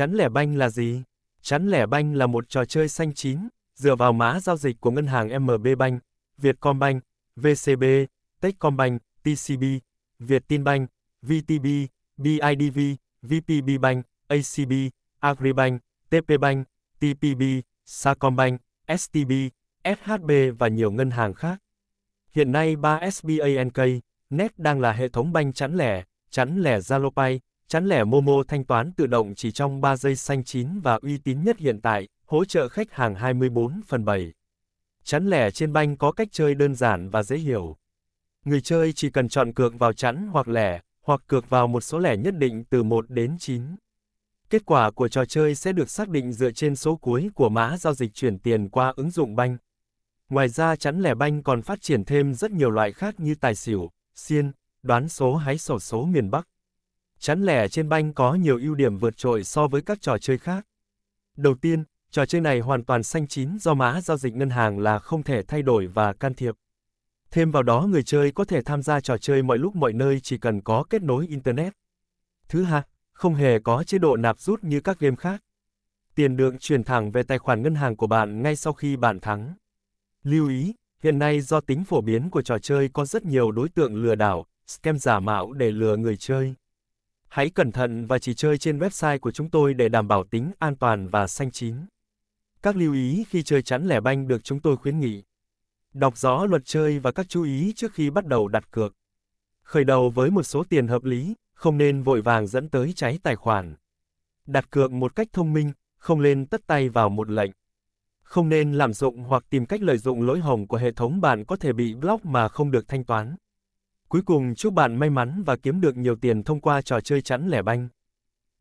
Chắn lẻ banh là gì? Chắn lẻ banh là một trò chơi xanh chín, dựa vào mã giao dịch của ngân hàng MB Bank, Vietcombank, VCB, Techcombank, TCB, Vietinbank, VTB, BIDV, VPB Bank, ACB, Agribank, TPBank, TPB, Sacombank, STB, SHB và nhiều ngân hàng khác. Hiện nay 3 SBANK, Net đang là hệ thống banh chắn lẻ, chắn lẻ Zalopay, chắn lẻ Momo thanh toán tự động chỉ trong 3 giây xanh chín và uy tín nhất hiện tại, hỗ trợ khách hàng 24 phần 7. Chắn lẻ trên banh có cách chơi đơn giản và dễ hiểu. Người chơi chỉ cần chọn cược vào chắn hoặc lẻ, hoặc cược vào một số lẻ nhất định từ 1 đến 9. Kết quả của trò chơi sẽ được xác định dựa trên số cuối của mã giao dịch chuyển tiền qua ứng dụng banh. Ngoài ra chắn lẻ banh còn phát triển thêm rất nhiều loại khác như tài xỉu, xiên, đoán số hay sổ số miền Bắc. Chắn lẻ trên banh có nhiều ưu điểm vượt trội so với các trò chơi khác. Đầu tiên, trò chơi này hoàn toàn xanh chín do mã giao dịch ngân hàng là không thể thay đổi và can thiệp. Thêm vào đó người chơi có thể tham gia trò chơi mọi lúc mọi nơi chỉ cần có kết nối Internet. Thứ hai, không hề có chế độ nạp rút như các game khác. Tiền được chuyển thẳng về tài khoản ngân hàng của bạn ngay sau khi bạn thắng. Lưu ý, hiện nay do tính phổ biến của trò chơi có rất nhiều đối tượng lừa đảo, scam giả mạo để lừa người chơi. Hãy cẩn thận và chỉ chơi trên website của chúng tôi để đảm bảo tính an toàn và xanh chín. Các lưu ý khi chơi chắn lẻ banh được chúng tôi khuyến nghị. Đọc rõ luật chơi và các chú ý trước khi bắt đầu đặt cược. Khởi đầu với một số tiền hợp lý, không nên vội vàng dẫn tới cháy tài khoản. Đặt cược một cách thông minh, không nên tất tay vào một lệnh. Không nên lạm dụng hoặc tìm cách lợi dụng lỗi hồng của hệ thống bạn có thể bị block mà không được thanh toán. Cuối cùng chúc bạn may mắn và kiếm được nhiều tiền thông qua trò chơi chắn lẻ banh.